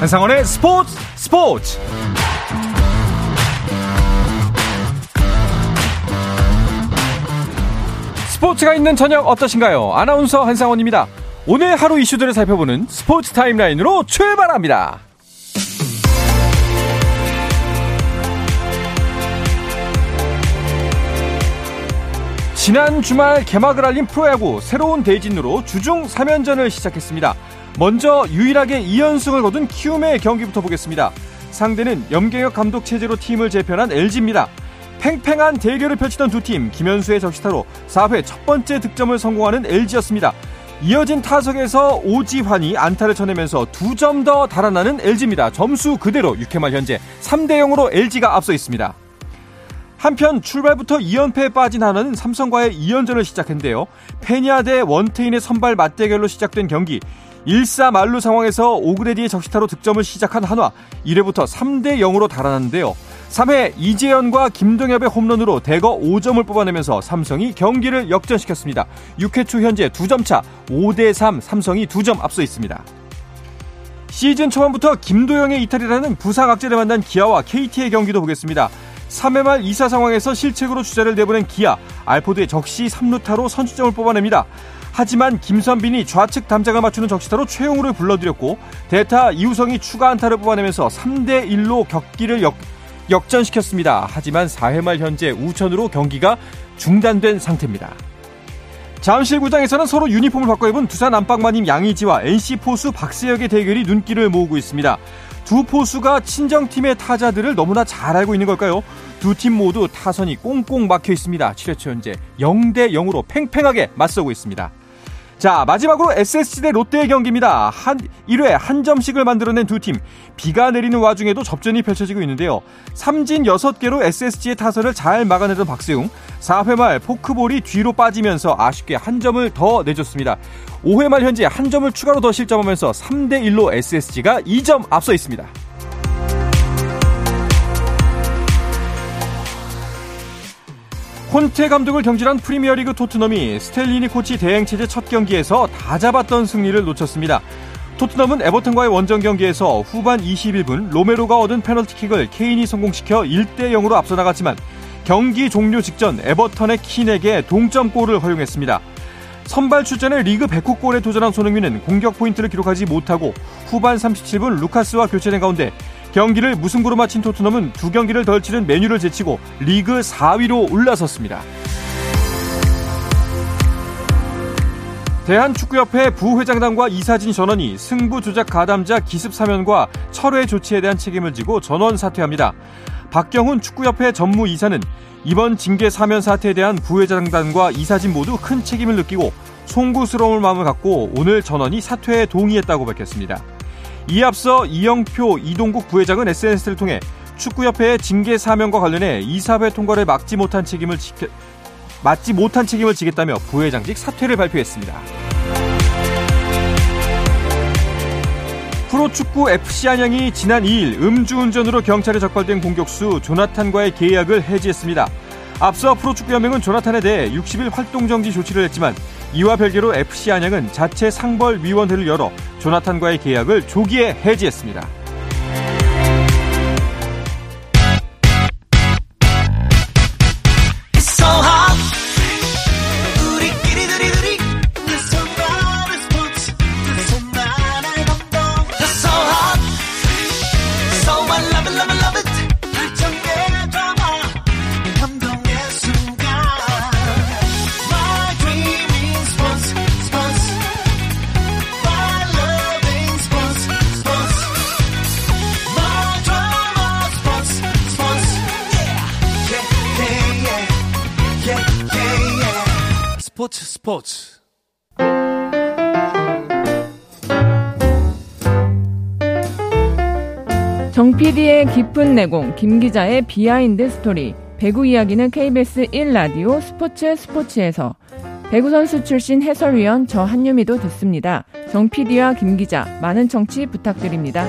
한상원의 스포츠 스포츠 스포츠가 있는 저녁 어떠신가요? 아나운서 한상원입니다. 오늘 하루 이슈들을 살펴보는 스포츠 타임라인으로 출발합니다. 지난 주말 개막을 알린 프로야구 새로운 대진으로 주중 3연전을 시작했습니다. 먼저 유일하게 2연승을 거둔 키움의 경기부터 보겠습니다. 상대는 염경엽 감독 체제로 팀을 재편한 LG입니다. 팽팽한 대결을 펼치던 두 팀 김현수의 적시타로 4회 첫 번째 득점을 성공하는 LG였습니다. 이어진 타석에서 오지환이 안타를 쳐내면서 두 점 더 달아나는 LG입니다. 점수 그대로 6회 말 현재 3대 0으로 LG가 앞서 있습니다. 한편 출발부터 2연패에 빠진 하나는 삼성과의 2연전을 시작했는데요. 페니아 대 원태인의 선발 맞대결로 시작된 경기 1사 말루 상황에서 오그레디의 적시타로 득점을 시작한 한화 1회부터 3대 0으로 달아났는데요. 3회 이재현과 김동엽의 홈런으로 대거 5점을 뽑아내면서 삼성이 경기를 역전시켰습니다. 6회 초 현재 2점 차 5대 3 삼성이 2점 앞서 있습니다. 시즌 초반부터 김도영의 이탈이라는 부상 악재를 만난 기아와 KT의 경기도 보겠습니다. 3회 말 2사 상황에서 실책으로 주자를 내보낸 기아, 알포드의 적시 3루타로 선취점을 뽑아냅니다. 하지만 김선빈이 좌측 담장을 맞추는 적시타로 최용우를 불러들였고 대타 이우성이 추가 안타를 뽑아내면서 3대 1로 격기를 역, 역전시켰습니다. 하지만 4회 말 현재 우천으로 경기가 중단된 상태입니다. 잠실구장에서는 서로 유니폼을 바꿔 입은 두산 안방마님 양의지와 NC 포수 박세혁의 대결이 눈길을 모으고 있습니다. 두 포수가 친정팀의 타자들을 너무나 잘 알고 있는 걸까요? 두 팀 모두 타선이 꽁꽁 막혀 있습니다. 7회초 현재 0대 0으로 팽팽하게 맞서고 있습니다. 자, 마지막으로 SSG 대 롯데의 경기입니다. 한 1회 한 점씩을 만들어낸 두 팀. 비가 내리는 와중에도 접전이 펼쳐지고 있는데요. 삼진 6개로 SSG의 타선을 잘 막아내던 박세웅. 4회 말 포크볼이 뒤로 빠지면서 아쉽게 한 점을 더 내줬습니다. 5회 말 현재 한 점을 추가로 더 실점하면서 3대 1로 SSG가 2점 앞서 있습니다. 콘테 감독을 경질한 프리미어리그 토트넘이 스텔리니 코치 대행 체제 첫 경기에서 다 잡았던 승리를 놓쳤습니다. 토트넘은 에버턴과의 원정 경기에서 후반 21분 로메로가 얻은 페널티킥을 케인이 성공시켜 1대 0으로 앞서 나갔지만 경기 종료 직전 에버턴의 킨에게 동점골을 허용했습니다. 선발 출전에 리그 100호 골에 도전한 손흥민은 공격 포인트를 기록하지 못하고 후반 37분 루카스와 교체된 가운데 경기를 무승부로 마친 토트넘은 두 경기를 덜 치른 맨유를 제치고 리그 4위로 올라섰습니다. 대한축구협회 부회장단과 이사진 전원이 승부 조작 가담자 기습 사면과 철회 조치에 대한 책임을 지고 전원 사퇴합니다. 박경훈 축구협회 전무 이사는 이번 징계 사면 사태에 대한 부회장단과 이사진 모두 큰 책임을 느끼고 송구스러운 마음을 갖고 오늘 전원이 사퇴에 동의했다고 밝혔습니다. 이에 앞서 이영표 이동국 부회장은 SNS를 통해 축구협회의 징계 사면과 관련해 이사회 통과를 막지 못한 책임을 지켜, 맞지 못한 책임을 지겠다며 부회장직 사퇴를 발표했습니다. 프로축구 FC 안양이 지난 2일 음주운전으로 경찰에 적발된 공격수 조나탄과의 계약을 해지했습니다. 앞서 프로축구연맹은 조나탄에 대해 60일 활동정지 조치를 했지만 이와 별개로 FC 안양은 자체 상벌위원회를 열어 조나탄과의 계약을 조기에 해지했습니다. 스포츠 정 PD의 깊은 내공, 김 기자의 behind story. 배구 이야기는 KBS 1라디오 스포츠 스포츠에서 배구 선수 출신 해설위원 저 한유미도 듣습니다. 정 PD와 김 기자 많은 청취 부탁드립니다.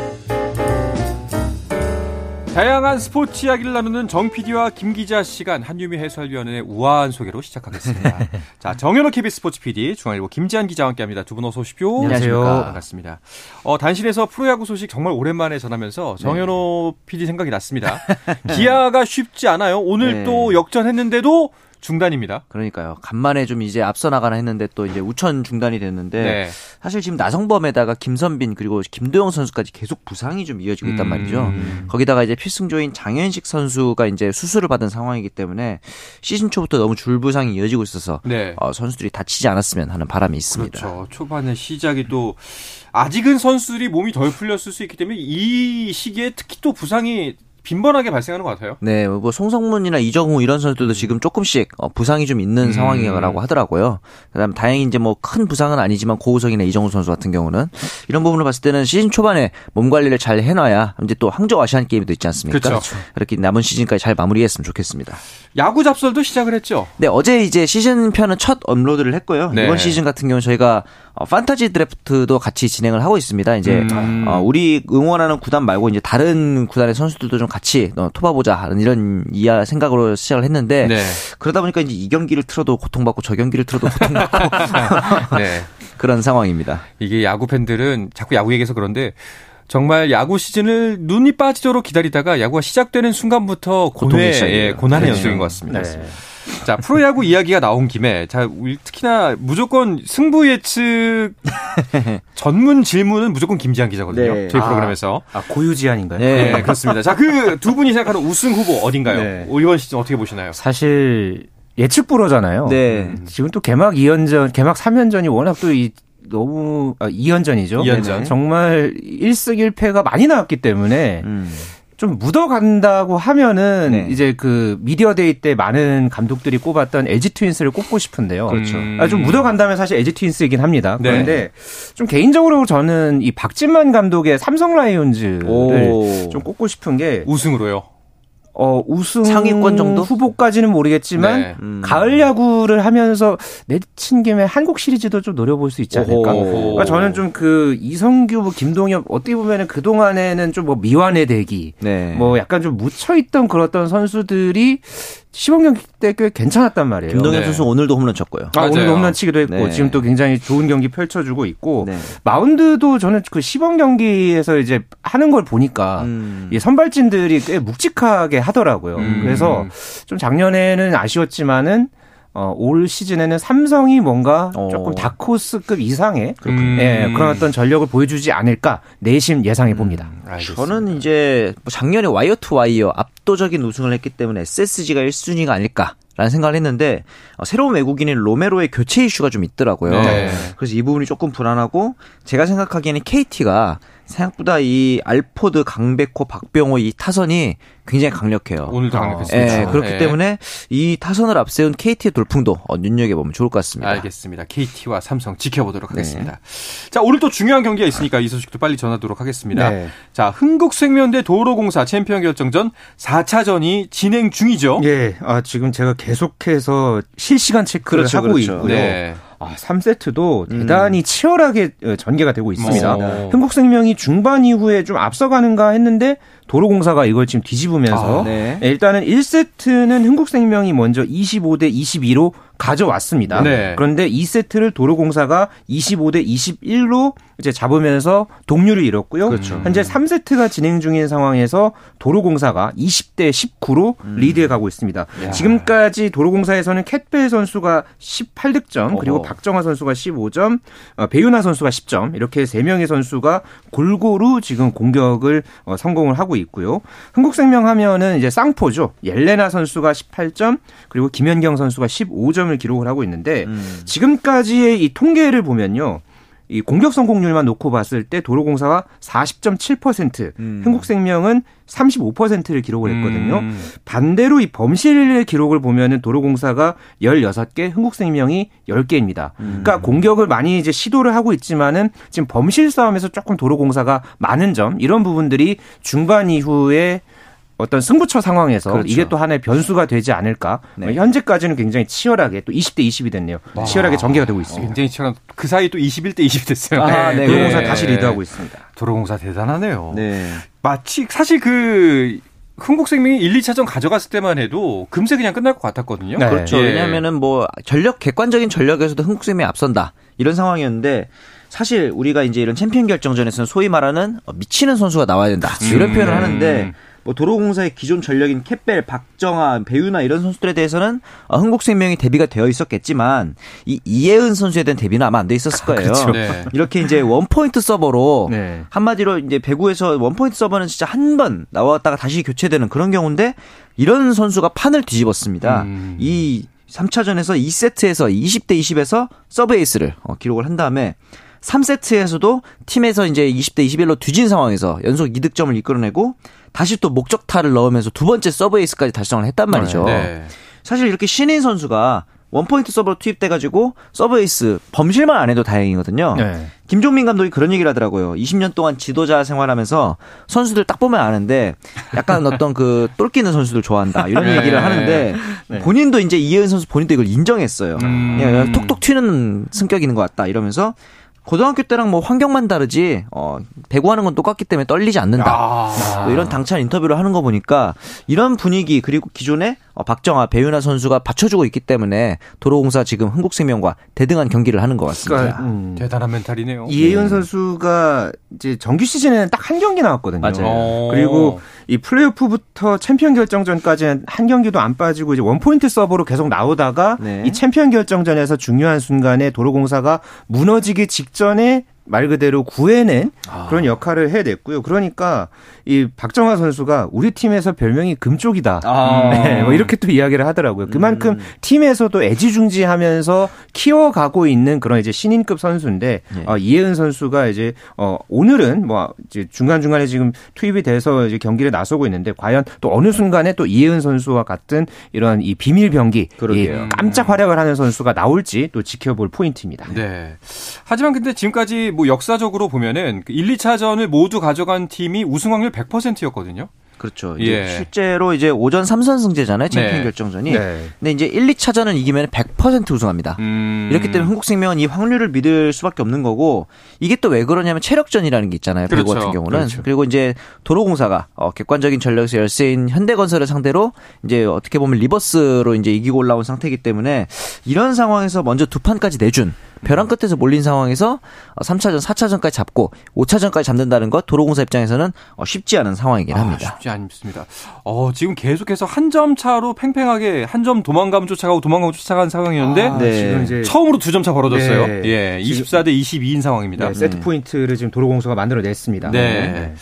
다양한 스포츠 이야기를 나누는 정 PD와 김 기자 시간 한유미 해설위원의 우아한 소개로 시작하겠습니다. 자, 정현호 KBS 스포츠 PD, 중앙일보 김지한 기자와 함께합니다. 두 분 어서 오십시오. 안녕하세요. 반갑습니다. 어, 단신에서 프로야구 소식 정말 오랜만에 전하면서 정현호 네. PD 생각이 났습니다. 기아가 쉽지 않아요. 오늘 네. 또 역전했는데도 중단입니다. 그러니까요. 간만에 좀 이제 앞서 나가나 했는데 또 이제 우천 중단이 됐는데 네. 사실 지금 나성범에다가 김선빈 그리고 김도영 선수까지 계속 부상이 좀 이어지고 있단 음. 말이죠. 음. 거기다가 이제 필승조인 장현식 선수가 이제 수술을 받은 상황이기 때문에 시즌 초부터 너무 줄부상이 이어지고 있어서 네. 어, 선수들이 다치지 않았으면 하는 바람이 있습니다. 그렇죠. 초반에 시작이 또 아직은 선수들이 몸이 덜 풀렸을 수 있기 때문에 이 시기에 특히 또 부상이 빈번하게 발생하는 것 같아요. 네, 뭐 송성문이나 이정우 이런 선수들도 지금 조금씩 어, 부상이 좀 있는 음. 상황이라고 하더라고요. 그다음 다행히 이제 뭐 큰 부상은 아니지만 고우성이나 이정우 선수 같은 경우는 이런 부분을 봤을 때는 시즌 초반에 몸 관리를 잘 해놔야 이제 또 항저우 아시안 게임도 있지 않습니까? 그렇죠. 그렇게 남은 시즌까지 잘 마무리했으면 좋겠습니다. 야구 잡설도 시작을 했죠. 네, 어제 이제 시즌 편은 첫 업로드를 했고요. 네. 이번 시즌 같은 경우는 저희가 어, 판타지 드래프트도 같이 진행을 하고 있습니다. 이제 음. 어, 우리 응원하는 구단 말고 이제 다른 구단의 선수들도 좀 같이 어, 토바보자 하는 이런 이야 생각으로 시작을 했는데 네. 그러다 보니까 이제 이 경기를 틀어도 고통받고 저 경기를 틀어도 고통받고 네. 그런 상황입니다. 이게 야구 팬들은 자꾸 야구 얘기해서 그런데 정말 야구 시즌을 눈이 빠지도록 기다리다가 야구가 시작되는 순간부터 고통의 예, 고난의 네. 연속인 것 같습니다. 네. 자, 프로야구 이야기가 나온 김에, 자, 특히나 무조건 승부 예측 전문 질문은 무조건 김지한 기자거든요. 네. 저희 아, 프로그램에서. 아, 고유지한인가요? 네, 네 그렇습니다. 자, 그 두 분이 생각하는 우승 후보 어딘가요? 네. 이번 시즌 어떻게 보시나요? 사실 예측 불허잖아요. 네. 음, 지금 또 개막 2연전, 개막 3연전이 워낙 또이 너무 아, 2연전이죠. 2연전. 정말 1승 1패가 많이 나왔기 때문에 음. 좀 묻어간다고 하면은 네. 이제 그 media day 때 많은 감독들이 꼽았던 LG 트윈스를 꼽고 싶은데요. 그렇죠. 아, 좀 묻어간다면 사실 LG 트윈스이긴 합니다. 네. 그런데 좀 개인적으로 저는 이 박진만 감독의 삼성 라이온즈를 오. 좀 꼽고 싶은 게 우승으로요. 어, 우승 상위권 정도 후보까지는 모르겠지만 네. 음. 가을 야구를 하면서 내친 김에 한국 시리즈도 좀 노려볼 수 있지 않을까. 그러니까 저는 좀 그 이성규, 뭐 김동엽 어떻게 보면은 그 동안에는 좀 뭐 미완의 대기, 네. 뭐 약간 좀 묻혀 있던 그랬던 선수들이 시범 경기 때 꽤 괜찮았단 말이에요. 김동엽 네. 선수 오늘도 홈런 쳤고요. 아, 오늘도 홈런 치기도 했고 네. 지금 또 굉장히 좋은 경기 펼쳐주고 있고 네. 마운드도 저는 그 시범 경기에서 이제 하는 걸 보니까 음. 이 선발진들이 꽤 묵직하게 하더라고요. 음. 그래서 좀 작년에는 아쉬웠지만은 어, 올 시즌에는 삼성이 뭔가 어. 조금 다크호스급 이상의 음. 예, 그런 어떤 전력을 보여주지 않을까 내심 예상해 봅니다. 음, 저는 이제 뭐 작년에 와이어 투 와이어 압도적인 우승을 했기 때문에 SSG가 1순위가 아닐까. 라는 생각을 했는데 어, 새로운 외국인인 로메로의 교체 이슈가 좀 있더라고요. 네. 그래서 이 부분이 조금 불안하고 제가 생각하기에는 KT가 생각보다 이 알포드, 강백호, 박병호 이 타선이 굉장히 강력해요. 오늘도 강력했습니다. 네, 그렇기 네. 때문에 이 타선을 앞세운 KT의 돌풍도 눈여겨보면 좋을 것 같습니다. 알겠습니다. KT와 삼성 지켜보도록 네. 하겠습니다. 네. 자, 오늘 또 중요한 경기가 있으니까 이 소식도 빨리 전하도록 하겠습니다. 네. 자, 흥국생명 대 도로공사 챔피언 결정전 4차전이 진행 중이죠. 예, 아, 지금 제가 계속해서 실시간 체크를 그렇죠, 하고 그렇죠. 있고요. 네. 아, 3세트도 음. 대단히 치열하게 어, 전개가 되고 있습니다. 어. 흥국생명이 중반 이후에 좀 앞서가는가 했는데 도로공사가 이걸 지금 뒤집으면서 아, 네. 일단은 1세트는 흥국생명이 먼저 25대 22로 가져왔습니다. 네. 그런데 2세트를 도로공사가 25대 21로 이제 잡으면서 동률을 이뤘고요. 그렇죠. 현재 3세트가 진행 중인 상황에서 도로공사가 20대 19로 음. 리드해 가고 있습니다. 야. 지금까지 도로공사에서는 캣벨 선수가 18득점, 그리고 어허. 박정화 선수가 15점, 어, 배윤아 선수가 10점 이렇게 세 명의 선수가 골고루 지금 공격을 어, 성공을 하고 있고요. 흥국생명 하면은 이제 쌍포죠. 옐레나 선수가 18점, 그리고 김현경 선수가 15점 을 기록을 하고 있는데 음. 지금까지의 이 통계를 보면요. 이 공격 성공률만 놓고 봤을 때 도로공사가 40.7%, 음. 흥국생명은 35%를 기록을 했거든요. 음. 반대로 이 범실의 기록을 보면은 도로공사가 16개, 흥국생명이 10개입니다. 음. 그러니까 공격을 많이 이제 시도를 하고 있지만은 지금 범실 싸움에서 조금 도로공사가 많은 점 이런 부분들이 중반 이후에 어떤 승부처 상황에서 그렇죠. 이게 또 하나의 변수가 되지 않을까. 네. 현재까지는 굉장히 치열하게 또 20대 20이 됐네요. 와. 치열하게 전개가 되고 있습니다. 굉장히 치열한 그 사이 또 21대 20이 됐어요. 아, 네. 도로공사 네. 다시 리드하고 있습니다. 도로공사 대단하네요. 네. 마치 사실 그 흥국생명이 1, 2차전 가져갔을 때만 해도 금세 그냥 끝날 것 같았거든요. 네. 그렇죠. 예. 왜냐하면은 뭐 전력 객관적인 전력에서도 흥국생명이 앞선다 이런 상황이었는데 사실 우리가 이제 이런 챔피언 결정전에서는 소위 말하는 미치는 선수가 나와야 된다 이런 음. 표현을 하는데 뭐 도로공사의 기존 전력인 캣벨, 박정아, 배우나 이런 선수들에 대해서는 어, 흥국생명이 대비가 되어 있었겠지만 이 이예은 선수에 대한 대비는 아마 안 돼 있었을 거예요. 그렇죠. 네. 이렇게 이제 one point server로 네. 한마디로 이제 배구에서 one point server는 진짜 한 번 나왔다가 다시 교체되는 그런 경우인데 이런 선수가 판을 뒤집었습니다. 음. 이 3차전에서 2세트에서 20대 20에서 서브 에이스를 어, 기록을 한 다음에 3세트에서도 팀에서 이제 20대 21로 뒤진 상황에서 연속 2득점을 이끌어내고 다시 또 목적타를 넣으면서 두 번째 서브 에이스까지 달성을 했단 말이죠. 네. 사실 이렇게 신인 선수가 one point server로 투입돼가지고 서브 에이스 범실만 안 해도 다행이거든요. 네. 김종민 감독이 그런 얘기를 하더라고요. 20년 동안 지도자 생활하면서 선수들 딱 보면 아는데 약간 어떤 그 똘끼는 선수들 좋아한다 이런 네. 얘기를 하는데 네. 본인도 이제 이혜은 선수 본인도 이걸 인정했어요. 음. 톡톡 튀는 성격 있는 것 같다 이러면서 고등학교 때랑 뭐 환경만 다르지 어 배구하는 건 똑같기 때문에 떨리지 않는다. 아. 이런 당찬 인터뷰를 하는 거 보니까 이런 분위기 그리고 기존에 어, 박정아, 배윤아 선수가 받쳐주고 있기 때문에 도로공사 지금 흥국생명과 대등한 경기를 하는 것 같습니다. 그러니까, 음. 대단한 멘탈이네요. 이예은 네. 선수가 이제 정규 시즌에는 딱 한 경기 나왔거든요. 맞아요. 어. 그리고 이 플레이오프부터 챔피언 결정전까지는 한 경기도 안 빠지고 이제 원포인트 서버로 계속 나오다가 네. 이 챔피언 결정전에서 중요한 순간에 도로공사가 무너지기 직전에 말 그대로 구해낸 아. 그런 역할을 해냈고요. 그러니까 이 박정아 선수가 우리 팀에서 별명이 금쪽이다. 아. 네, 뭐 이렇게 또 이야기를 하더라고요. 그만큼 음. 팀에서도 애지중지하면서 키워가고 있는 그런 이제 신인급 선수인데 네. 어, 이예은 선수가 이제 어, 오늘은 뭐 이제 중간 중간에 지금 투입이 돼서 이제 경기를 나서고 있는데 과연 또 어느 순간에 또 이예은 선수와 같은 이런 이 비밀 병기, 이 깜짝 활약을 하는 선수가 나올지 또 지켜볼 포인트입니다. 네. 하지만 근데 지금까지 뭐 역사적으로 보면은 1, 그 2차전을 모두 가져간 팀이 우승 확률 100%였거든요. 그렇죠. 이제 예. 실제로 이제 오전 3선 승제잖아요. 챔피언 네. 결정전이. 네. 근데 이제 1, 2차전을 이기면 100% 우승합니다. 음. 이렇기 때문에 흥국생명은 이 확률을 믿을 수밖에 없는 거고 이게 또 왜 그러냐면 체력전이라는 게 있잖아요. 그렇죠. 배구 같은 경우는. 그렇죠. 그리고 이제 도로공사가 어, 객관적인 전력에서 열세인 현대건설을 상대로 이제 어떻게 보면 리버스로 이제 이기고 올라온 상태이기 때문에 이런 상황에서 먼저 두 판까지 내준 벼랑 끝에서 몰린 상황에서 3차전, 4차전까지 잡고 5차전까지 잡는다는 것 도로공사 입장에서는 어, 쉽지 않은 상황이긴 아, 합니다. 아, 쉽지 않습니다. 어, 지금 계속해서 한 점 차로 팽팽하게 한 점 도망가면 쫓아가고 도망가면 쫓아가는 상황이었는데 아, 네. 지금 이제 처음으로 두 점 차 벌어졌어요. 네. 예, 24대 22인 상황입니다. 네, 세트 포인트를 지금 도로공사가 만들어냈습니다. 네.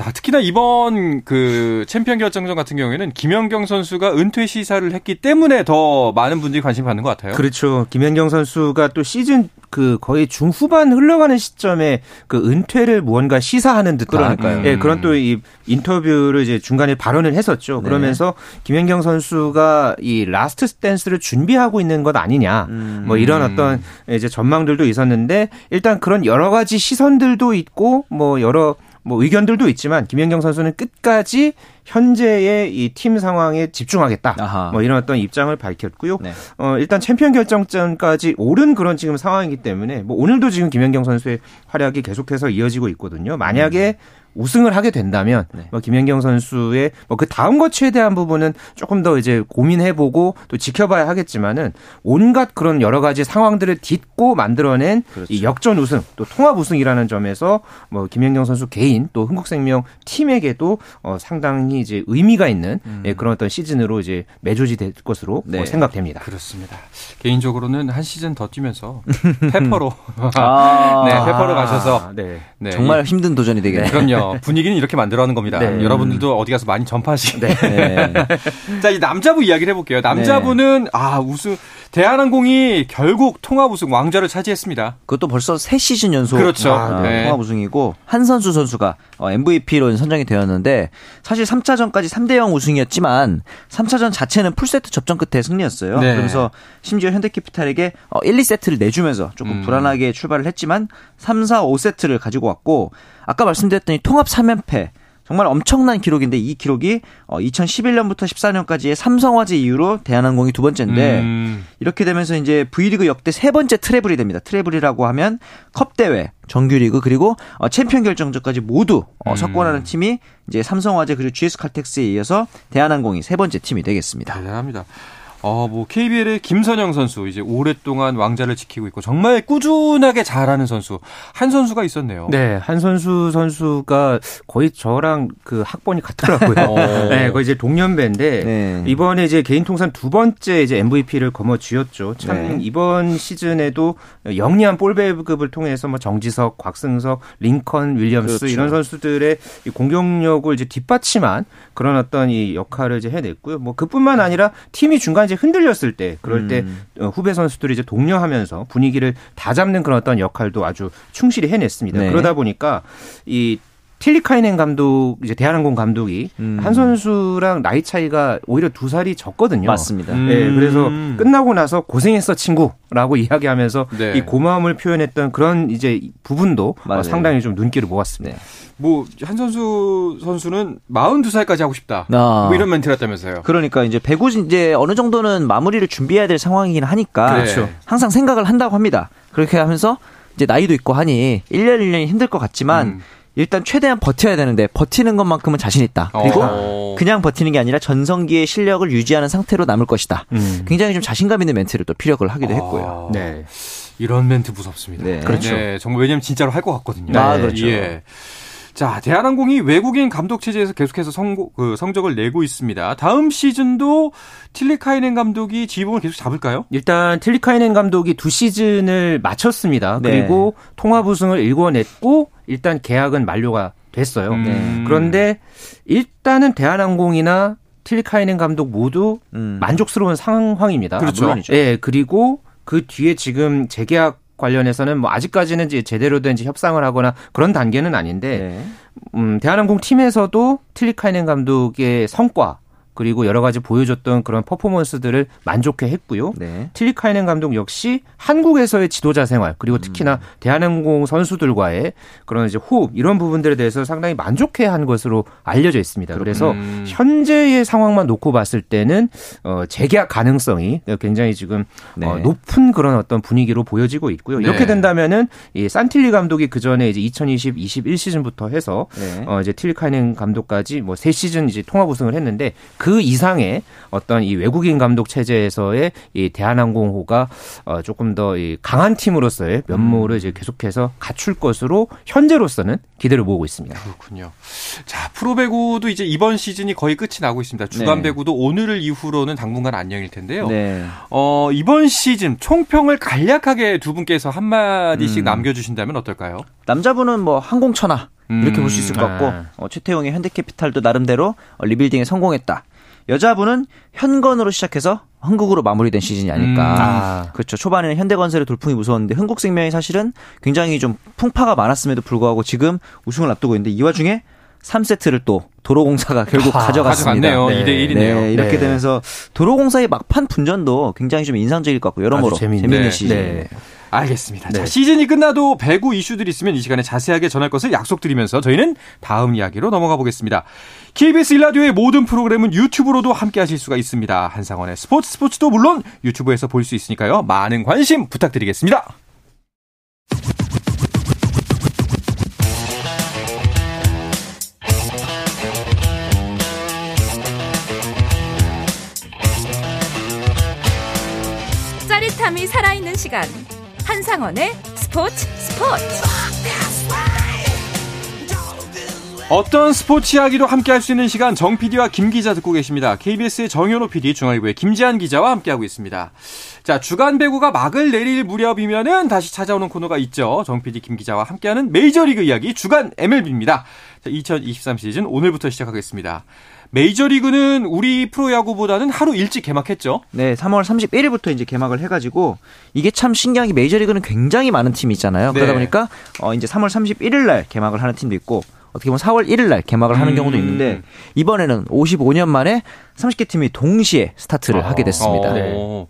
네. 자, 특히나 이번 그 챔피언 결정전 같은 경우에는 김연경 선수가 은퇴 시사를 했기 때문에 더 많은 분들이 관심 받는 것 같아요. 그렇죠. 김연경 선수가 또 시즌 그 거의 중후반 흘러가는 시점에 그 은퇴를 무언가 시사하는 듯한 그러니까요. 예, 그런 또 이 인터뷰를 이제 중간에 발언을 했었죠. 네. 그러면서 김연경 선수가 이 last dance를 준비하고 있는 것 아니냐. 음. 뭐 이런 어떤 이제 전망들도 있었는데 일단 그런 여러 가지 시선들도 있고 뭐 여러 뭐 의견들도 있지만 김연경 선수는 끝까지 현재의 이 팀 상황에 집중하겠다. 아하. 뭐 이런 어떤 입장을 밝혔고요. 네. 어 일단 챔피언 결정전까지 오른 그런 지금 상황이기 때문에 뭐 오늘도 지금 김연경 선수의 활약이 계속해서 이어지고 있거든요. 만약에 음. 우승을 하게 된다면 네. 뭐 김연경 선수의 뭐 그 다음 거치에 대한 부분은 조금 더 이제 고민해보고 또 지켜봐야 하겠지만은 온갖 그런 여러 가지 상황들을 딛고 만들어낸 그렇죠. 이 역전 우승 또 통합 우승이라는 점에서 뭐 김연경 선수 개인 또 흥국생명 팀에게도 어 상당히 이제 의미가 있는 음. 예, 그런 어떤 시즌으로 이제 매조지 될 것으로 네. 뭐 생각됩니다. 그렇습니다. 개인적으로는 한 시즌 더 뛰면서 페퍼로 아. 네 페퍼로 가셔서 네. 네. 정말 힘든 도전이 되겠네요. 그럼요. 분위기는 이렇게 만들어가는 겁니다. 네. 여러분들도 어디 가서 많이 전파하시게. 네. 자, 이 남자부 이야기를 해볼게요. 남자부는 네. 아 우승 대한항공이 결국 통합 우승 왕좌를 차지했습니다. 그것도 벌써 세 시즌 연속 그렇죠. 아, 네. 통합 우승이고 한선수 선수가 MVP로 어, 선정이 되었는데 사실 3차전까지 3대 0 우승이었지만 3차전 자체는 풀세트 접전 끝에 승리였어요. 네. 그러면서 심지어 현대캐피탈에게 1, 어, 2세트를 내주면서 조금 음. 불안하게 출발을 했지만 3, 4, 5세트를 가지고 왔고 아까 말씀드렸더니 통합 3연패 정말 엄청난 기록인데 이 기록이 2011년부터 어, 14년까지의 삼성화재 이후로 대한항공이 두 번째인데 음. 이렇게 되면서 이제 V리그 역대 세 번째 트래블이 됩니다. 트래블이라고 하면 컵 대회, 정규리그 그리고 어, 챔피언 결정전까지 모두 음. 석권하는 팀이 이제 삼성화재 그리고 GS 칼텍스에 이어서 대한항공이 세 번째 팀이 되겠습니다. 대단합니다. 어, 뭐 KBL의 김선영 선수 이제 오랫동안 왕자를 지키고 있고 정말 꾸준하게 잘하는 선수 한 선수가 있었네요. 네, 한 선수 선수가 거의 저랑 그 학번이 같더라고요. 어. 네, 거의 이제 동년배인데 네. 이번에 이제 개인 통산 두 번째 이제 MVP를 거머쥐었죠. 참 네. 이번 시즌에도 영리한 볼배급을 통해서 뭐 정지석, 곽승석, 링컨, 윌리엄스 그렇죠. 이런 선수들의 공격력을 이제 뒷받침한 그런 어떤 이 역할을 이제 해냈고요. 뭐 그뿐만 아니라 팀이 중간 이제 흔들렸을 때 그럴 때 음. 어, 후배 선수들이 이제 독려하면서 분위기를 다 잡는 그런 어떤 역할도 아주 충실히 해냈습니다. 네. 그러다 보니까 이 틸리카이넨 감독 이제 대한항공 감독이 음. 한 선수랑 나이 차이가 오히려 두 살이 적거든요. 맞습니다. 음. 네, 그래서 끝나고 나서 고생했어 친구라고 이야기하면서 네. 이 고마움을 표현했던 그런 이제 부분도 어, 상당히 좀 눈길을 모았습니다. 네. 뭐한 선수 선수는 42살까지 하고 싶다. 아. 뭐 이런 멘트를 했다면서요. 그러니까 이제 배구 이제 어느 정도는 마무리를 준비해야 될 상황이긴 하니까 그렇죠. 항상 생각을 한다고 합니다. 그렇게 하면서 이제 나이도 있고 하니 1년 1년이 힘들 것 같지만 음. 일단 최대한 버텨야 되는데 버티는 것만큼은 자신 있다. 그리고 어. 그냥 버티는 게 아니라 전성기의 실력을 유지하는 상태로 남을 것이다. 음. 굉장히 좀 자신감 있는 멘트를 또 피력을 하기도 아. 했고요. 네. 이런 멘트 무섭습니다. 네. 그렇죠. 네, 정말 왜냐면 진짜로 할 것 같거든요. 아, 그렇죠. 예. 자, 대한항공이 외국인 감독 체제에서 계속해서 성, 그 성적을 내고 있습니다. 다음 시즌도 틸리카이넨 감독이 지붕을 계속 잡을까요? 일단 틸리카이넨 감독이 두 시즌을 마쳤습니다. 네. 그리고 통합 우승을 일궈냈고 일단 계약은 만료가 됐어요. 음. 그런데 일단은 대한항공이나 틸리카이넨 감독 모두 음. 만족스러운 상황입니다. 그렇죠. 물론이죠. 예, 그리고 그 뒤에 지금 재계약 관련해서는 뭐 아직까지는 이제 제대로 된 협상을 하거나 그런 단계는 아닌데 네. 음, 대한항공 팀에서도 틸리카이넨 감독의 성과 그리고 여러 가지 보여줬던 그런 퍼포먼스들을 만족해 했고요. 네. 틸리카이넨 감독 역시 한국에서의 지도자 생활 그리고 음. 특히나 음. 대한항공 선수들과의 그런 이제 호흡 이런 부분들에 대해서 상당히 만족해 한 것으로 알려져 있습니다. 그래서 음. 현재의 상황만 놓고 봤을 때는 어 재계약 가능성이 굉장히 지금 네. 어 높은 그런 어떤 분위기로 보여지고 있고요. 네. 이렇게 된다면은 이 산틸리 감독이 그 전에 이제 2020 21 시즌부터 해서 네. 어 이제 틸리카이넨 감독까지 뭐 세 시즌 이제 통합 우승을 했는데 그그 이상의 어떤 이 외국인 감독 체제에서의 이 대한항공호가 어 조금 더 이 강한 팀으로서의 면모를 음. 이제 계속해서 갖출 것으로 현재로서는 기대를 모으고 있습니다. 그렇군요. 자, 프로배구도 이제 이번 시즌이 거의 끝이 나고 있습니다. 주간 네. 배구도 오늘을 이후로는 당분간 안녕일 텐데요. 네. 어, 이번 시즌 총평을 간략하게 두 분께서 한 마디씩 음. 남겨 주신다면 어떨까요? 남자분은 뭐 항공천하 이렇게 볼 수 있을 것 같고 음. 어, 최태용의 현대캐피탈도 나름대로 어, 리빌딩에 성공했다. 여자분은 현건으로 시작해서 흥국으로 마무리된 시즌이 아닐까. 음. 아. 그렇죠. 초반에는 현대건설의 돌풍이 무서웠는데 흥국생명이 사실은 굉장히 좀 풍파가 많았음에도 불구하고 지금 우승을 앞두고 있는데 이 와중에 3세트를 또 도로공사가 결국 아, 가져갔습니다. 가져갔네요. 네. 2대 1이네요. 네, 이렇게 네. 되면서 도로공사의 막판 분전도 굉장히 좀 인상적일 것 같고 여러모로 재밌는, 재밌는 시즌. 네. 알겠습니다. 네. 자, 시즌이 끝나도 배구 이슈들이 있으면 이 시간에 자세하게 전할 것을 약속드리면서 저희는 다음 이야기로 넘어가 보겠습니다. KBS 일라디오의 모든 프로그램은 유튜브로도 함께 하실 수가 있습니다. 한상원의 스포츠 스포츠도 물론 유튜브에서 볼 수 있으니까요. 많은 관심 부탁드리겠습니다. 짜릿함이 살아있는 시간. 한상원의 스포츠 스포츠. 어떤 스포츠 이야기도 함께 할 수 있는 시간 정 PD와 김 기자 듣고 계십니다. KBS의 정현호 PD, 중앙일보의 김지한 기자와 함께하고 있습니다. 자, 주간 배구가 막을 내릴 무렵이면은 다시 찾아오는 코너가 있죠. 정 PD, 김 기자와 함께하는 메이저리그 이야기 주간 MLB입니다. 자, 2023 시즌 오늘부터 시작하겠습니다. 메이저리그는 우리 프로야구보다는 하루 일찍 개막했죠. 네, 3월 31일부터 이제 개막을 해가지고 이게 참 신기한 게 메이저리그는 굉장히 많은 팀이 있잖아요. 그러다 네. 보니까 어 이제 3월 31일 날 개막을 하는 팀도 있고 어떻게 보면 4월 1일 날 개막을 하는 음. 경우도 있는데 이번에는 55년 만에 30개 팀이 동시에 스타트를 아. 하게 됐습니다. 네.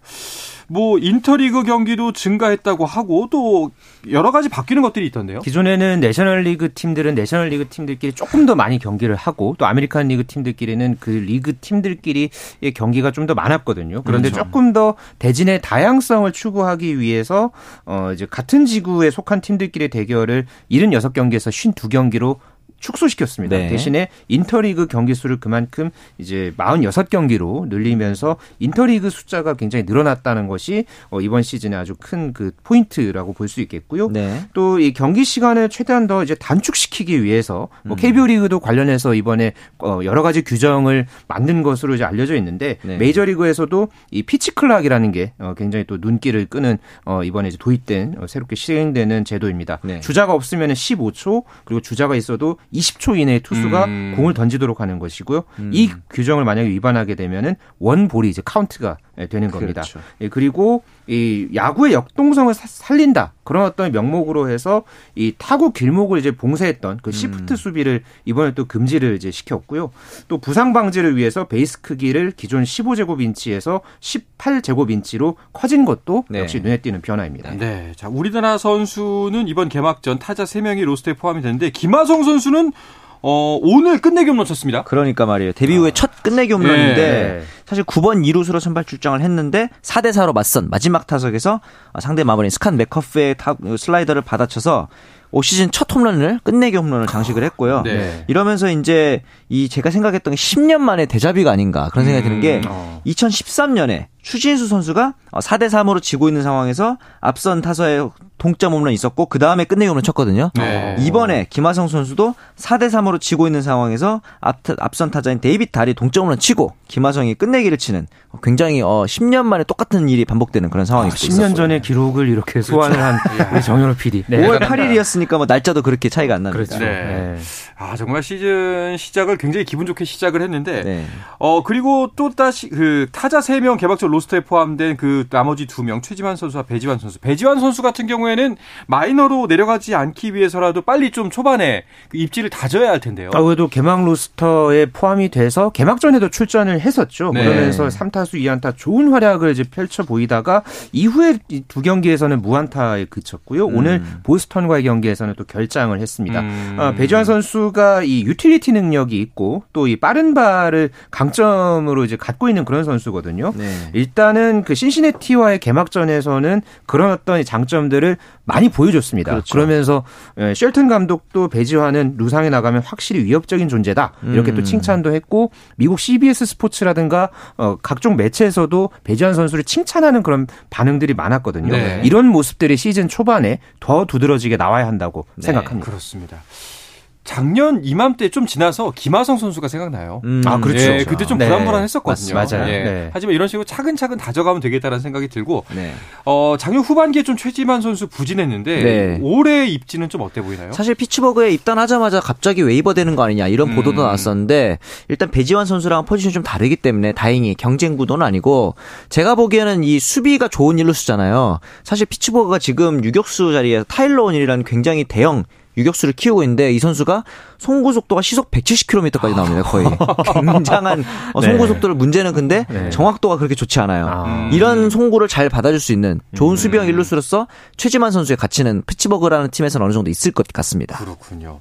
뭐 인터리그 경기도 증가했다고 하고 또 여러 가지 바뀌는 것들이 있던데요. 기존에는 내셔널리그 팀들은 내셔널리그 팀들끼리 조금 더 많이 경기를 하고 또 아메리칸 리그 팀들끼리는 그 리그 팀들끼리의 경기가 좀 더 많았거든요. 그런데 그렇죠. 조금 더 대진의 다양성을 추구하기 위해서 어 이제 같은 지구에 속한 팀들끼리의 대결을 76경기에서 52경기로 축소시켰습니다. 네. 대신에 인터리그 경기 수를 그만큼 이제 46경기로 늘리면서 인터리그 숫자가 굉장히 늘어났다는 것이 어, 이번 시즌에 아주 큰 그 포인트라고 볼 수 있겠고요. 네. 또이 경기 시간을 최대한 더 이제 단축시키기 위해서 뭐 KBO 음. 리그도 관련해서 이번에 어, 여러 가지 규정을 만든 것으로 이제 알려져 있는데 네. 메이저리그에서도 이 pitch clock이라는 게 어, 굉장히 또 눈길을 끄는 이번에 이제 도입된 새롭게 시행되는 제도입니다. 네. 주자가 없으면 15초 그리고 주자가 있어도 20초 이내에 투수가 음. 공을 던지도록 하는 것이고요. 음. 이 규정을 만약에 위반하게 되면은 원볼이 이제 카운트가 되는 겁니다. 그렇죠. 예, 그리고 이 야구의 역동성을 살린다 그런 어떤 명목으로 해서 이 타구 길목을 이제 봉쇄했던 그 시프트 음. 수비를 이번에 또 금지를 이제 시켰고요. 또 부상 방지를 위해서 베이스 크기를 기존 15제곱 인치에서 18제곱 인치로 커진 것도 네. 역시 눈에 띄는 변화입니다. 네, 자 우리나라 선수는 이번 개막전 타자 3명이 로스터에 포함이 되는데 김하성 선수는 어, 오늘 끝내기 홈런 쳤습니다. 그러니까 말이에요. 데뷔 후에 아. 첫 끝내기 홈런인데 네. 사실 9번 2루수로 선발 출장을 했는데 4대 4로 맞선 마지막 타석에서 상대 마무리 스캇 맥커프의 슬라이더를 받아쳐서 올 시즌 첫 홈런을 끝내기 홈런을 장식을 했고요. 네. 이러면서 이제 이 제가 생각했던 게 10년 만에 데자뷔가 아닌가 그런 생각이 드는 게 음. 2013년에 추신수 선수가 4대 3으로 지고 있는 상황에서 앞선 타석에 동점 홈런 있었고 그 다음에 끝내기 홈런 쳤거든요. 네. 이번에 김하성 선수도 4대 3으로 지고 있는 상황에서 앞, 앞선 타자인 데이빗 달이 동점 홈런 치고 김하성이 끝내기를 치는 굉장히 어 10년 만에 똑같은 일이 반복되는 그런 상황이 아, 10년 있었어요. 전에 기록을 이렇게 소환을 한 우리 정현호 PD. 네. 5월 8일이었으니까 뭐 날짜도 그렇게 차이가 안 납니다. 그렇죠. 네. 네. 아 정말 시즌 시작을 굉장히 기분 좋게 시작을 했는데 네. 어 그리고 또 다시 그 타자 3명 개막전 로스터에 포함된 그 나머지 2명 최지만 선수와 배지환 선수. 배지환 선수 같은 경우에는 마이너로 내려가지 않기 위해서라도 빨리 좀 초반에 그 입지를 다져야 할 텐데요. 아, 그래도 개막 로스터에 포함이 돼서 개막전에도 출전을 했었죠. 네. 그러면서 3타수 2안타 좋은 활약을 이제 펼쳐 보이다가 이후에 두 경기에서는 무안타에 그쳤고요. 음. 오늘 보스턴과의 경기에서는 또 결장을 했습니다. 음. 아, 배지환 선수가 이 유틸리티 능력이 있고 또 이 빠른 발을 강점으로 이제 갖고 있는 그런 선수거든요. 네. 일단은 그 신시내티와의 개막전에서는 그런 어떤 장점들을 많이 보여줬습니다. 그렇죠. 그러면서 예, 쉘튼 감독도 배지환은 루상에 나가면 확실히 위협적인 존재다 이렇게 음. 또 칭찬도 했고 미국 CBS 스포츠라든가 어, 각종 매체에서도 배지환 선수를 칭찬하는 그런 반응들이 많았거든요. 네. 이런 모습들이 시즌 초반에 더 두드러지게 나와야 한다고 네. 생각합니다. 그렇습니다. 작년 이맘때 좀 지나서 김하성 선수가 생각나요. 음. 아 그렇죠. 네, 그때 좀 네. 불안불안했었거든요. 맞, 맞아요. 네. 네. 하지만 이런 식으로 차근차근 다져가면 되겠다는 생각이 들고 네. 어, 작년 후반기에 좀 최지만 선수 부진했는데 네. 올해 입지는 좀 어때 보이나요? 사실 피츠버그에 입단하자마자 갑자기 웨이버 되는 거 아니냐 이런 음. 보도도 나왔었는데 일단 배지환 선수랑 포지션이 좀 다르기 때문에 다행히 경쟁 구도는 아니고 제가 보기에는 이 수비가 좋은 일루수잖아요. 사실 피츠버그가 지금 유격수 자리에 타일러 오닐이라는 굉장히 대형 유격수를 키우고 있는데 이 선수가 송구 속도가 시속 170km까지 나옵니다. 거의 굉장한 어, 송구 속도를 문제는 근데 네. 정확도가 그렇게 좋지 않아요. 아. 이런 송구를 잘 받아줄 수 있는 좋은 음. 수비형 일루수로서 최지만 선수의 가치는 피츠버그라는 팀에서는 어느 정도 있을 것 같습니다. 그렇군요.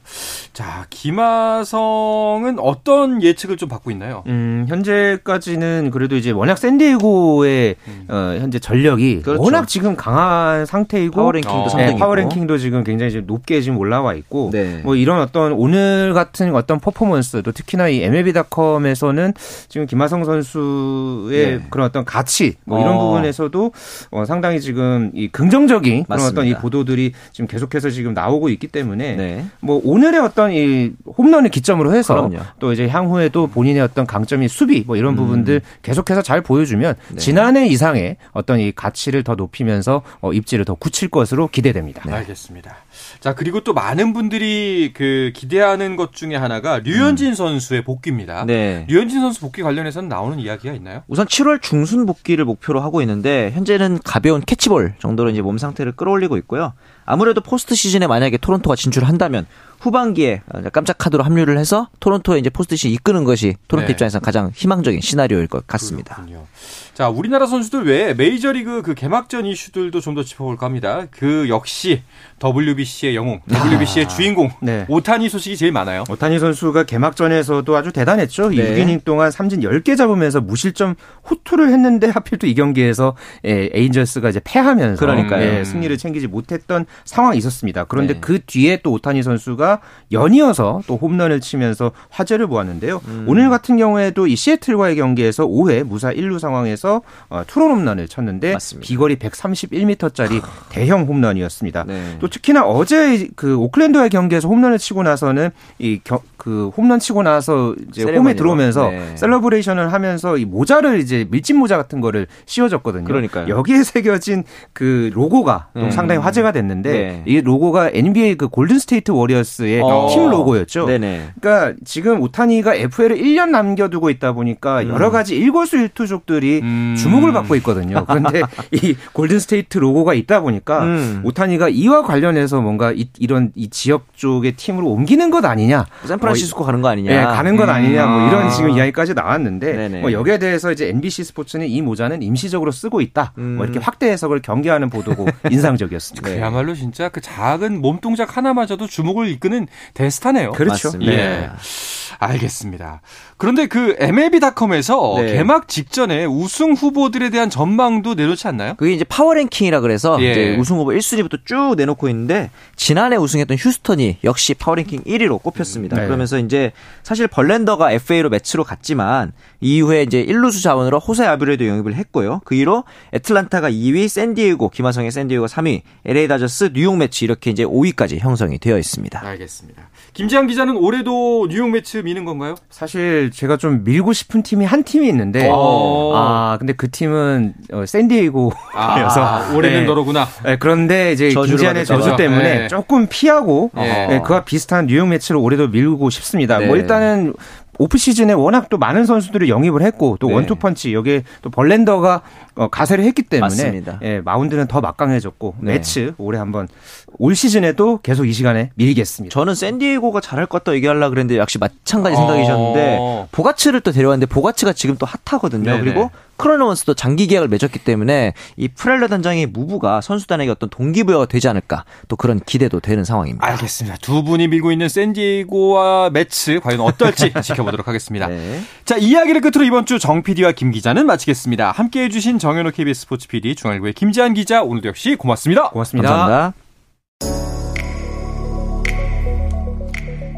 자 김하성은 어떤 예측을 좀 받고 있나요? 음, 현재까지는 그래도 이제 워낙 샌디에고의 음. 어, 현재 전력이 그렇죠. 워낙 지금 강한 상태이고 파워랭킹도 어. 네, 파워랭킹도 지금 굉장히 높게 지금 올라와 있고 네. 뭐 이런 어떤 오늘 오늘 같은 어떤 퍼포먼스도 특히나 이 MLB.com에서는 지금 김하성 선수의 네. 그런 어떤 가치 뭐 이런 어. 부분에서도 어, 상당히 지금 이 긍정적인 맞습니다. 그런 어떤 이 보도들이 지금 계속해서 지금 나오고 있기 때문에 네. 뭐 오늘의 어떤 이 홈런을 기점으로 해서 그럼요. 또 이제 향후에도 본인의 어떤 강점이 수비 뭐 이런 음. 부분들 계속해서 잘 보여주면 네. 지난해 이상의 어떤 이 가치를 더 높이면서 어, 입지를 더 굳힐 것으로 기대됩니다. 네. 알겠습니다. 자 그리고 또 많은 분들이 그 기대하는 하는 것 중에 하나가 류현진 음. 선수의 복귀입니다. 네. 류현진 선수 복귀 관련해서는 나오는 이야기가 있나요? 우선 7월 중순 복귀를 목표로 하고 있는데 현재는 가벼운 캐치볼 정도로 이제 몸 상태를 끌어올리고 있고요. 아무래도 포스트 시즌에 만약에 토론토가 진출한다면 후반기에 깜짝 카드로 합류를 해서 토론토에 이제 포스트 시즌 이끄는 것이 토론토 네. 입장에서 가장 희망적인 시나리오일 것 같습니다. 그렇군요. 자, 우리나라 선수들 외에 메이저리그 그 개막전 이슈들도 좀 더 짚어볼까 합니다. 그 역시 WBC의 영웅, WBC의 아, 주인공 네. 오타니 소식이 제일 많아요. 오타니 선수가 개막전에서도 아주 대단했죠. 네. 6이닝 동안 삼진 10개 잡으면서 무실점 호투를 했는데 하필 또 이 경기에서 예, 에인절스가 이제 패하면서 그러니까요. 예, 승리를 챙기지 못했던 상황이 있었습니다. 그런데 네. 그 뒤에 또 오타니 선수가 연이어서 또 홈런을 치면서 화제를 보았는데요. 음. 오늘 같은 경우에도 이 시애틀과의 경기에서 5회 무사 1루 상황에서 어, 투런 홈런을 쳤는데 맞습니다. 비거리 131m짜리 대형 홈런이었습니다. 네. 또 특히나 어제 그 오클랜드와의 경기에서 홈런을 치고 나서는 이 그 홈런 치고 나서 이제 홈에 들어오면서 네. celebration을 하면서 이 모자를 이제 밀짚 모자 같은 거를 씌워줬거든요. 그러니까요. 여기에 새겨진 그 로고가 음. 상당히 화제가 됐는데 네. 이 로고가 NBA 그 골든 스테이트 워리어스의 어. 팀 로고였죠. 네네. 그러니까 지금 오타니가 FA를 1년 남겨두고 있다 보니까 음. 여러 가지 일거수일투족들이 음. 주목을 받고 있거든요. 그런데 이 골든 스테이트 로고가 있다 보니까 음. 오타니가 이와 관련해서 뭔가 이, 런이 지역 쪽의 팀으로 옮기는 것 아니냐. 샌프란시스코 뭐, 가는 거 아니냐. 네, 가는 것 아니냐. 뭐 이런 아. 지금 이야기까지 나왔는데 뭐 여기에 대해서 이제 NBC 스포츠는 이 모자는 임시적으로 쓰고 있다. 음. 뭐 이렇게 확대 해석을 경계하는 보도고 인상적이었습니다. 그야말로 진짜 그 작은 몸 동작 하나마저도 주목을 이끄는 대스타네요. 그렇죠. 맞습니다. 예. 알겠습니다. 그런데 그 MLB.com에서 네. 개막 직전에 우승 후보들에 대한 전망도 내놓지 않나요? 그게 이제 파워랭킹이라 그래서 예. 이제 우승 후보 1순위부터 쭉 내놓고 있는데 지난해 우승했던 휴스턴이 역시 파워랭킹 1위로 꼽혔습니다. 네. 그러면서 이제 사실 벌랜더가 FA로 메츠로 갔지만 이후에 이제 1루수 자원으로 호세 아브레유도 영입을 했고요. 그 이후로 애틀란타가 2위, 샌디에고, 김하성의 샌디에고 3위, LA 다저스, 뉴욕 매치 이렇게 이제 5위까지 형성이 되어 있습니다. 알겠습니다. 김지한 기자는 올해도 뉴욕 매치 미는 건가요? 사실 제가 좀 밀고 싶은 팀이 한 팀이 있는데 어. 아 근데 그 팀은 어, 샌디에이고여서 아, 올해는 네. 너로구나. 네, 그런데 이제 김지한의 저주 때문에 네. 조금 피하고 네. 그와 비슷한 뉴욕 매치를 올해도 밀고 싶습니다. 뭐 네. 일단은 오프 시즌에 워낙 또 많은 선수들을 영입을 했고 또 네. 원투펀치 여기에 또 벌렌더가 어, 가세를 했기 때문에 맞습니다. 예, 마운드는 더 막강해졌고 네. 매치 올해 한번 올 시즌에도 계속 이 시간에 밀겠습니다. 저는 샌디에고가 잘할 것 같다 얘기하려 그랬는데 역시 마찬가지 생각이셨는데 어... 보가츠를 또 데려왔는데 보가츠가 지금 또 핫하거든요. 네네. 그리고 크로노원스도 장기 계약을 맺었기 때문에 이 프렐러 단장의 무브가 선수단에게 어떤 동기부여가 되지 않을까 또 그런 기대도 되는 상황입니다. 알겠습니다. 두 분이 밀고 있는 샌디에고와 매츠 과연 어떨지 지켜보도록 하겠습니다. 네. 자 이야기를 끝으로 이번 주 정 PD와 김 기자는 마치겠습니다. 함께해 주신 정 현호 KBS 스포츠 PD 중앙일보의 김지한 기자 오늘도 역시 고맙습니다. 고맙습니다. 감사합니다.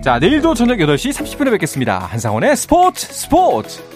자 내일도 저녁 8시 30분에 뵙겠습니다. 한상원의 스포츠 스포츠